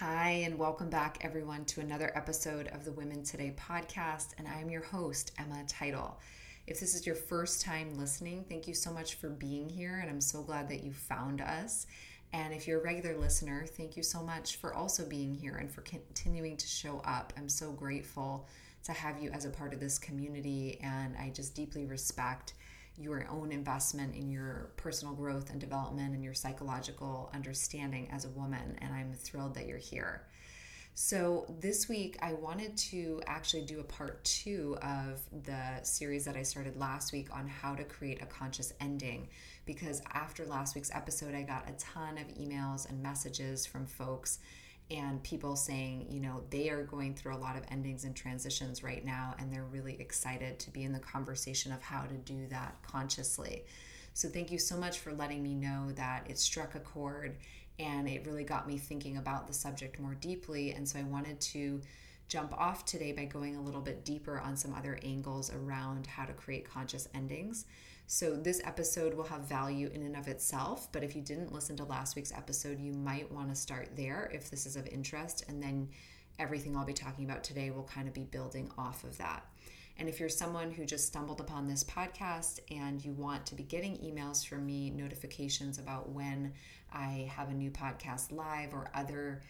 Hi, and welcome back, everyone, to another episode of the Women Today podcast. And I am your host, Emma Title. If this is your first time listening, thank you so much for being here, and I'm so glad that you found us. And if you're a regular listener, thank you so much for also being here and for continuing to show up. I'm so grateful to have you as a part of this community, and I just deeply respect your own investment in your personal growth and development and your psychological understanding as a woman. And I'm thrilled that you're here. So, this week I wanted to actually do a part two of the series that I started last week on how to create a conscious ending. Because after last week's episode, I got a ton of emails and messages from folks and people saying, you know, they are going through a lot of endings and transitions right now, and they're really excited to be in the conversation of how to do that consciously. So, thank you so much for letting me know that it struck a chord and it really got me thinking about the subject more deeply. And so, I wanted to jump off today by going a little bit deeper on some other angles around how to create conscious endings. So, this episode will have value in and of itself, but if you didn't listen to last week's episode, you might want to start there if this is of interest, and then everything I'll be talking about today will kind of be building off of that. And if you're someone who just stumbled upon this podcast and you want to be getting emails from me, notifications about when I have a new podcast live or other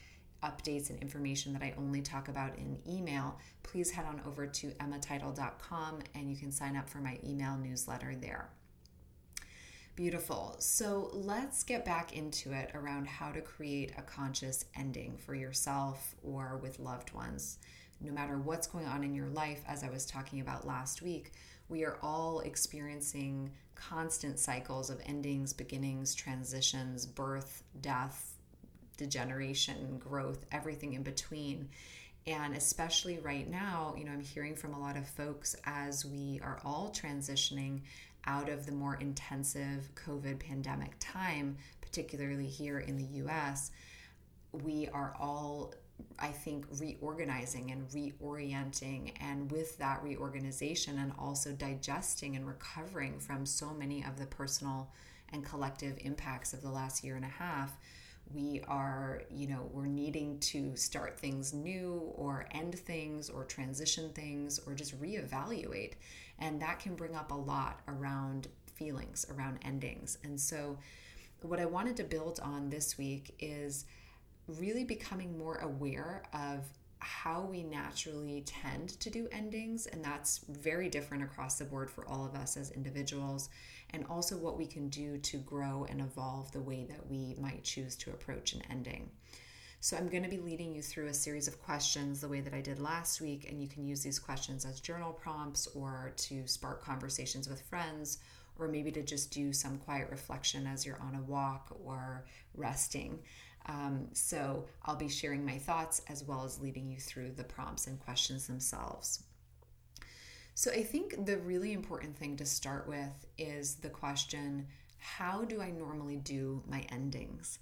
updates and information that I only talk about in email, please head on over to emmatitle.com and you can sign up for my email newsletter there. Beautiful. So let's get back into it around how to create a conscious ending for yourself or with loved ones. No matter what's going on in your life, as I was talking about last week, we are all experiencing constant cycles of endings, beginnings, transitions, birth, death, degeneration, growth, everything in between. And especially right now, you know, I'm hearing from a lot of folks as we are all transitioning out of the more intensive COVID pandemic time, particularly here in the US, we are all, I think, reorganizing and reorienting. And with that reorganization and also digesting and recovering from so many of the personal and collective impacts of the last year and a half, we are, you know, we're needing to start things new or end things or transition things or just reevaluate. And that can bring up a lot around feelings, around endings. And so, what I wanted to build on this week is really becoming more aware of how we naturally tend to do endings. And that's very different across the board for all of us as individuals and also what we can do to grow and evolve the way that we might choose to approach an ending. So, I'm going to be leading you through a series of questions the way that I did last week, and you can use these questions as journal prompts or to spark conversations with friends, or maybe to just do some quiet reflection as you're on a walk or resting. Um, so, I'll be sharing my thoughts as well as leading you through the prompts and questions themselves. So I think the really important thing to start with is the question how do I normally do my endings?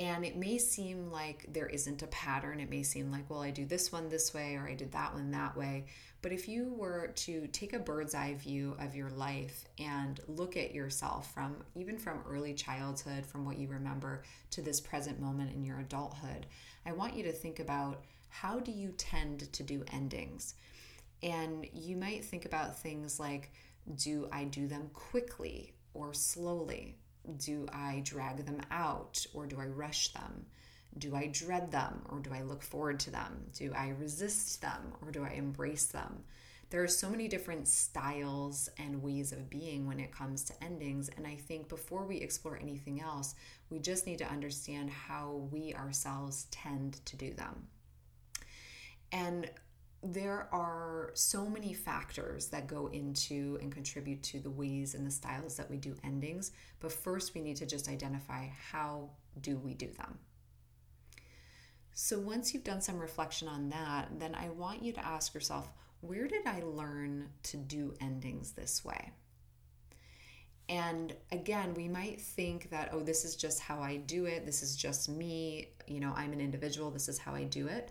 And it may seem like there isn't a pattern. It may seem like, well, I do this one this way or I did that one that way. But if you were to take a bird's eye view of your life and look at yourself from even from early childhood, from what you remember to this present moment in your adulthood, I want you to think about how do you tend to do endings? And you might think about things like do I do them quickly or slowly? Do I drag them out or do I rush them? Do I dread them or do I look forward to them? Do I resist them or do I embrace them? There are so many different styles and ways of being when it comes to endings. And I think before we explore anything else, we just need to understand how we ourselves tend to do them. And there are so many factors that go into and contribute to the ways and the styles that we do endings but first we need to just identify how do we do them so once you've done some reflection on that then i want you to ask yourself where did i learn to do endings this way and again, we might think that, oh, this is just how I do it. This is just me. You know, I'm an individual. This is how I do it.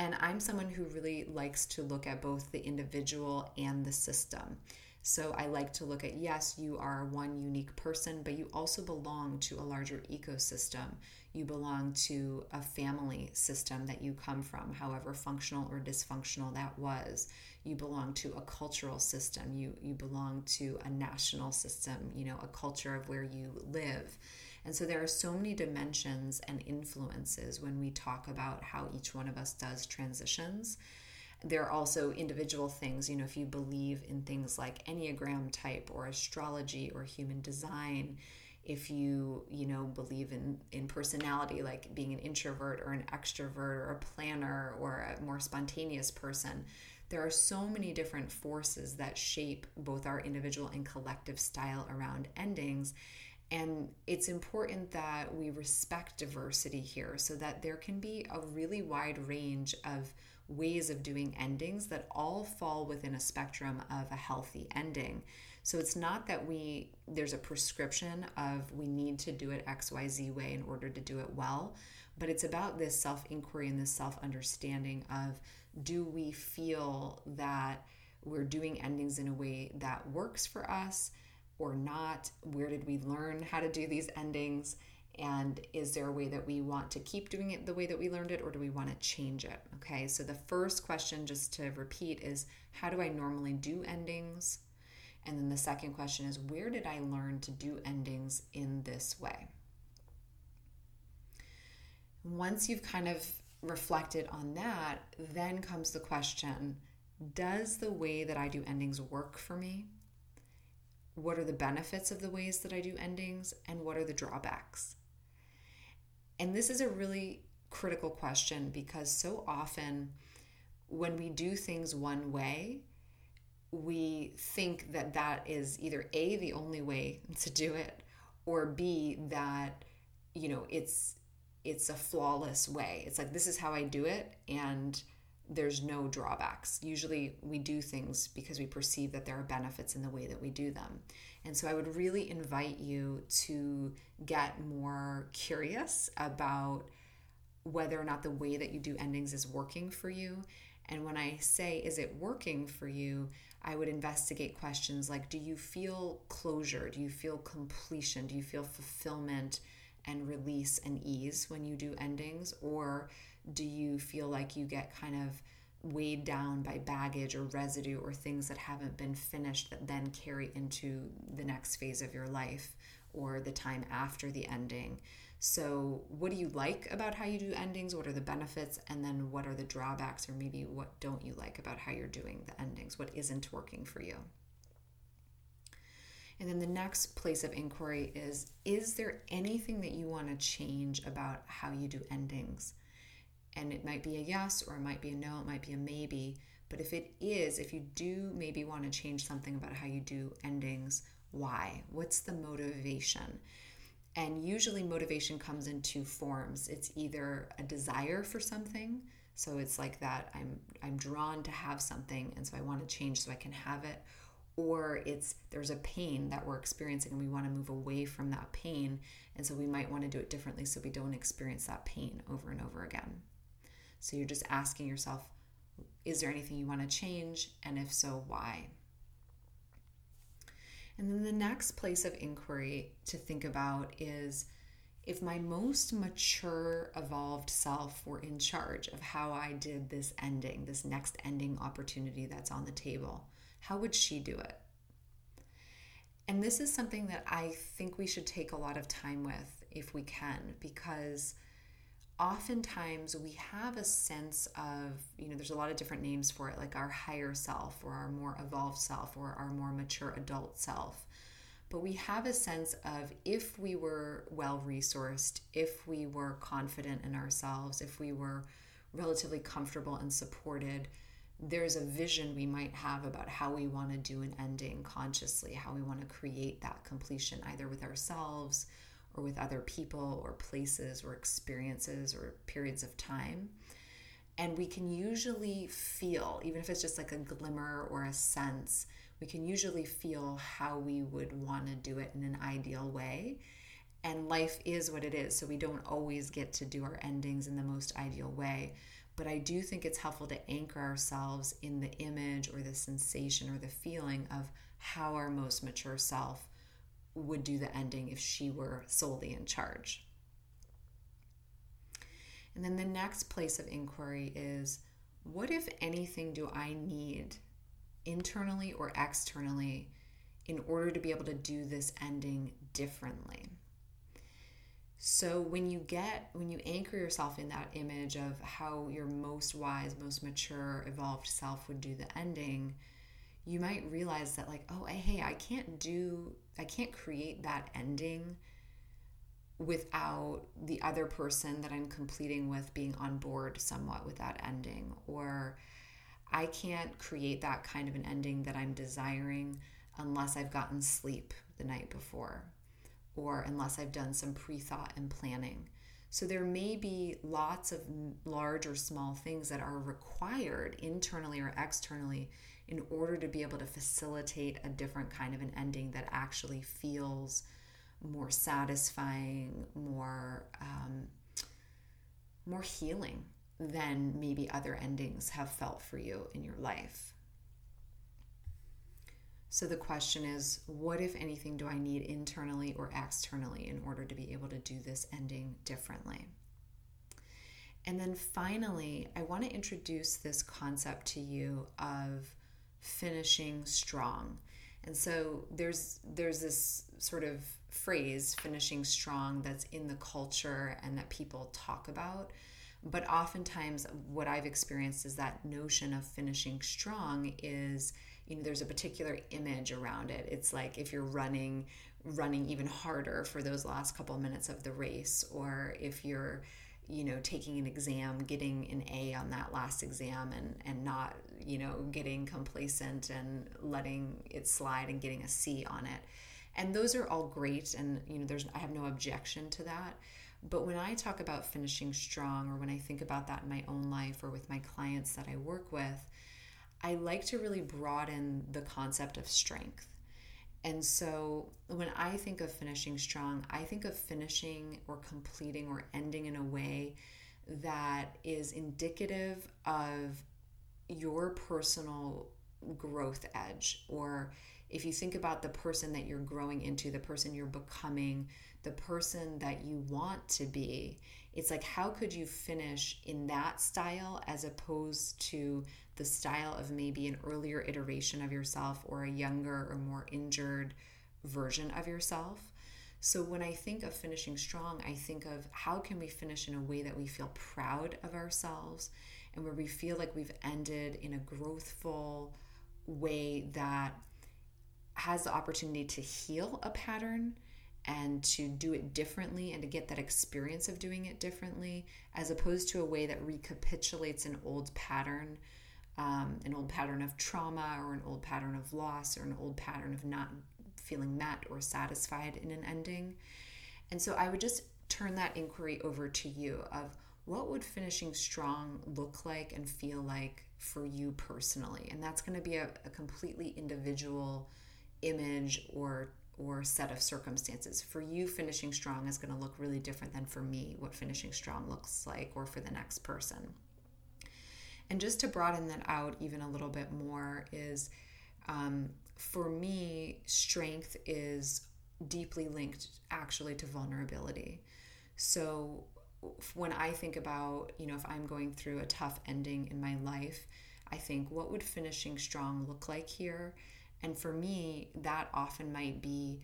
And I'm someone who really likes to look at both the individual and the system. So I like to look at yes, you are one unique person, but you also belong to a larger ecosystem. You belong to a family system that you come from, however functional or dysfunctional that was. You belong to a cultural system. You you belong to a national system, you know, a culture of where you live. And so there are so many dimensions and influences when we talk about how each one of us does transitions. There are also individual things you know if you believe in things like enneagram type or astrology or human design if you you know believe in in personality like being an introvert or an extrovert or a planner or a more spontaneous person there are so many different forces that shape both our individual and collective style around endings and it's important that we respect diversity here so that there can be a really wide range of ways of doing endings that all fall within a spectrum of a healthy ending. So it's not that we there's a prescription of we need to do it XYZ way in order to do it well, but it's about this self-inquiry and this self-understanding of do we feel that we're doing endings in a way that works for us or not? Where did we learn how to do these endings? And is there a way that we want to keep doing it the way that we learned it, or do we want to change it? Okay, so the first question, just to repeat, is how do I normally do endings? And then the second question is where did I learn to do endings in this way? Once you've kind of reflected on that, then comes the question Does the way that I do endings work for me? What are the benefits of the ways that I do endings, and what are the drawbacks? And this is a really critical question because so often when we do things one way, we think that that is either A, the only way to do it, or B, that, you know, it's it's a flawless way. It's like this is how I do it and there's no drawbacks. Usually we do things because we perceive that there are benefits in the way that we do them. And so I would really invite you to get more curious about whether or not the way that you do endings is working for you. And when I say, is it working for you? I would investigate questions like Do you feel closure? Do you feel completion? Do you feel fulfillment and release and ease when you do endings? Or do you feel like you get kind of weighed down by baggage or residue or things that haven't been finished that then carry into the next phase of your life or the time after the ending. So, what do you like about how you do endings? What are the benefits? And then, what are the drawbacks, or maybe what don't you like about how you're doing the endings? What isn't working for you? And then the next place of inquiry is Is there anything that you want to change about how you do endings? And it might be a yes, or it might be a no, it might be a maybe. But if it is, if you do maybe want to change something about how you do endings, why? What's the motivation? And usually, motivation comes in two forms it's either a desire for something. So it's like that I'm I'm drawn to have something and so I want to change so I can have it or it's there's a pain that we're experiencing and we want to move away from that pain and so we might want to do it differently so we don't experience that pain over and over again. So you're just asking yourself, is there anything you want to change? And if so, why? And then the next place of inquiry to think about is if my most mature, evolved self were in charge of how I did this ending, this next ending opportunity that's on the table, how would she do it? And this is something that I think we should take a lot of time with if we can, because oftentimes we have a sense of, you know, there's a lot of different names for it, like our higher self or our more evolved self or our more mature adult self. But we have a sense of if we were well resourced, if we were confident in ourselves, if we were relatively comfortable and supported, there's a vision we might have about how we want to do an ending consciously, how we want to create that completion, either with ourselves or with other people or places or experiences or periods of time. And we can usually feel, even if it's just like a glimmer or a sense, we can usually feel how we would want to do it in an ideal way. And life is what it is. So we don't always get to do our endings in the most ideal way. But I do think it's helpful to anchor ourselves in the image or the sensation or the feeling of how our most mature self would do the ending if she were solely in charge. And then the next place of inquiry is what, if anything, do I need internally or externally in order to be able to do this ending differently? So when you get when you anchor yourself in that image of how your most wise, most mature, evolved self would do the ending, you might realize that like, oh, hey, I can't do I can't create that ending without the other person that I'm completing with being on board somewhat with that ending. Or I can't create that kind of an ending that I'm desiring unless I've gotten sleep the night before or unless I've done some pre thought and planning. So there may be lots of large or small things that are required internally or externally in order to be able to facilitate a different kind of an ending that actually feels more satisfying, more um, more healing than maybe other endings have felt for you in your life. So the question is what, if anything, do I need internally or externally in order to be able to do this ending differently? And then finally, I want to introduce this concept to you of finishing strong. And so there's there's this sort of phrase finishing strong that's in the culture and that people talk about. But oftentimes what I've experienced is that notion of finishing strong is you know there's a particular image around it. It's like if you're running running even harder for those last couple of minutes of the race or if you're you know taking an exam getting an a on that last exam and and not you know getting complacent and letting it slide and getting a c on it and those are all great and you know there's i have no objection to that but when i talk about finishing strong or when i think about that in my own life or with my clients that i work with i like to really broaden the concept of strength and so when I think of finishing strong, I think of finishing or completing or ending in a way that is indicative of your personal growth edge. Or if you think about the person that you're growing into, the person you're becoming, the person that you want to be, it's like, how could you finish in that style as opposed to the style of maybe an earlier iteration of yourself or a younger or more injured version of yourself. So when I think of finishing strong, I think of how can we finish in a way that we feel proud of ourselves and where we feel like we've ended in a growthful way that has the opportunity to heal a pattern and to do it differently and to get that experience of doing it differently as opposed to a way that recapitulates an old pattern um, an old pattern of trauma or an old pattern of loss or an old pattern of not feeling met or satisfied in an ending. And so I would just turn that inquiry over to you of what would finishing strong look like and feel like for you personally? And that's going to be a, a completely individual image or or set of circumstances. For you, finishing strong is going to look really different than for me, what finishing strong looks like, or for the next person. And just to broaden that out even a little bit more, is um, for me, strength is deeply linked actually to vulnerability. So when I think about, you know, if I'm going through a tough ending in my life, I think, what would finishing strong look like here? And for me, that often might be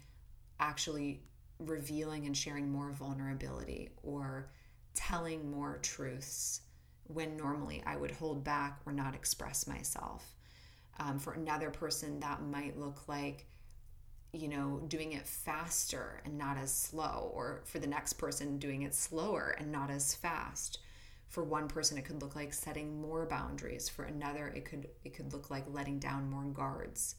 actually revealing and sharing more vulnerability or telling more truths when normally I would hold back or not express myself. Um, for another person, that might look like, you know, doing it faster and not as slow, or for the next person, doing it slower and not as fast. For one person, it could look like setting more boundaries. For another, it could it could look like letting down more guards.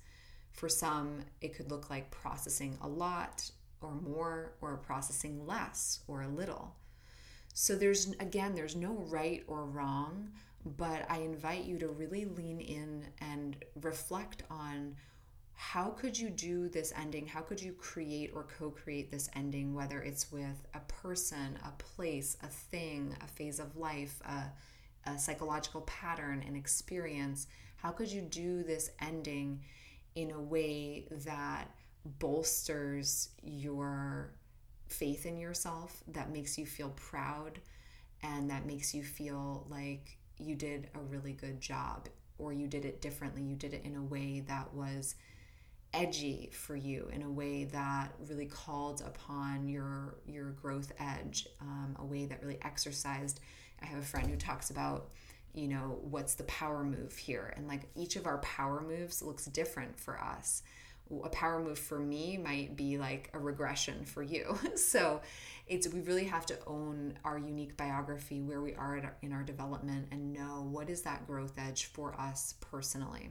For some, it could look like processing a lot or more, or processing less or a little. So there's again, there's no right or wrong, but I invite you to really lean in and reflect on how could you do this ending? How could you create or co create this ending, whether it's with a person, a place, a thing, a phase of life, a, a psychological pattern, an experience, how could you do this ending in a way that bolsters your faith in yourself, that makes you feel proud, and that makes you feel like you did a really good job or you did it differently? You did it in a way that was edgy for you in a way that really called upon your your growth edge um, a way that really exercised. I have a friend who talks about you know what's the power move here? And like each of our power moves looks different for us a power move for me might be like a regression for you. So it's we really have to own our unique biography where we are in our development and know what is that growth edge for us personally.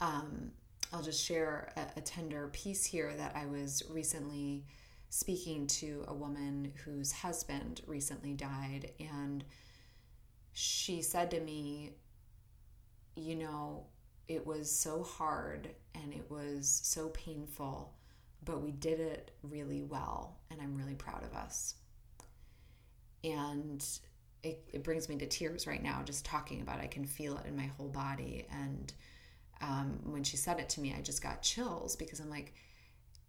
Um, I'll just share a, a tender piece here that I was recently speaking to a woman whose husband recently died, and she said to me, You know, it was so hard and it was so painful, but we did it really well, and I'm really proud of us. And it, it brings me to tears right now just talking about it. I can feel it in my whole body. And um, when she said it to me, I just got chills because I'm like,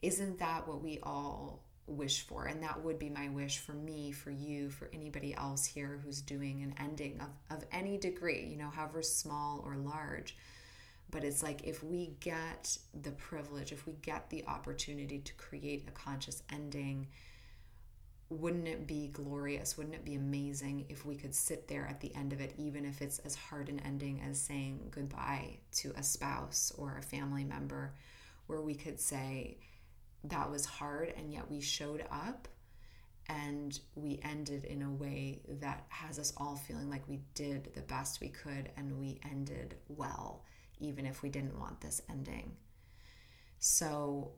isn't that what we all wish for? And that would be my wish for me, for you, for anybody else here who's doing an ending of, of any degree, you know, however small or large. But it's like if we get the privilege, if we get the opportunity to create a conscious ending, wouldn't it be glorious? Wouldn't it be amazing if we could sit there at the end of it, even if it's as hard an ending as saying goodbye to a spouse or a family member, where we could say, that was hard, and yet we showed up and we ended in a way that has us all feeling like we did the best we could and we ended well, even if we didn't want this ending. So,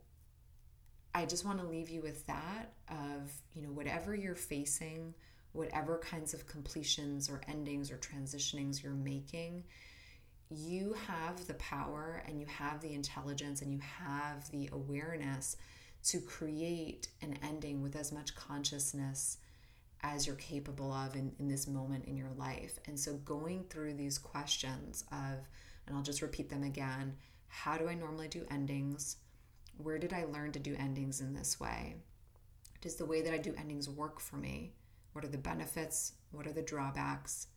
I just want to leave you with that of, you know, whatever you're facing, whatever kinds of completions or endings or transitionings you're making, you have the power and you have the intelligence and you have the awareness to create an ending with as much consciousness as you're capable of in, in this moment in your life. And so going through these questions of, and I'll just repeat them again how do I normally do endings? Where did I learn to do endings in this way? Does the way that I do endings work for me? What are the benefits? What are the drawbacks?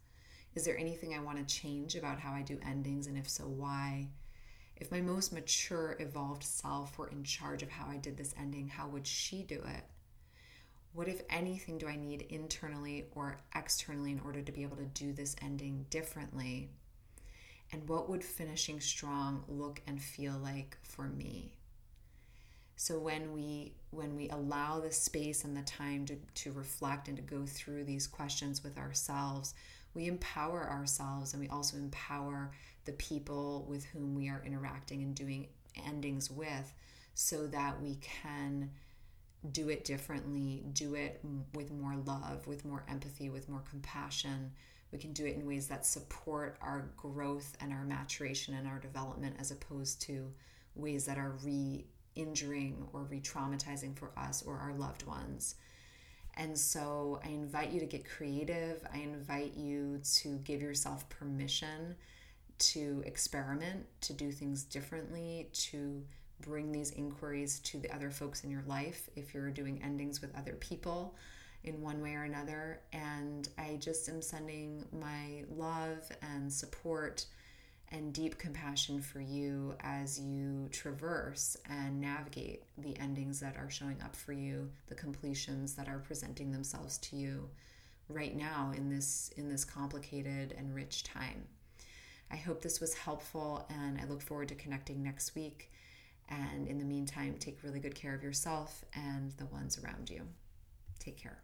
Is there anything I want to change about how I do endings? And if so, why? If my most mature, evolved self were in charge of how I did this ending, how would she do it? What, if anything, do I need internally or externally in order to be able to do this ending differently? And what would finishing strong look and feel like for me? So when we when we allow the space and the time to, to reflect and to go through these questions with ourselves, we empower ourselves and we also empower the people with whom we are interacting and doing endings with so that we can do it differently, do it with more love, with more empathy, with more compassion. We can do it in ways that support our growth and our maturation and our development as opposed to ways that are re injuring or re traumatizing for us or our loved ones. And so I invite you to get creative. I invite you to give yourself permission to experiment, to do things differently, to bring these inquiries to the other folks in your life if you're doing endings with other people in one way or another. And I just am sending my love and support and deep compassion for you as you traverse and navigate the endings that are showing up for you, the completions that are presenting themselves to you right now in this in this complicated and rich time. I hope this was helpful and I look forward to connecting next week. And in the meantime, take really good care of yourself and the ones around you. Take care.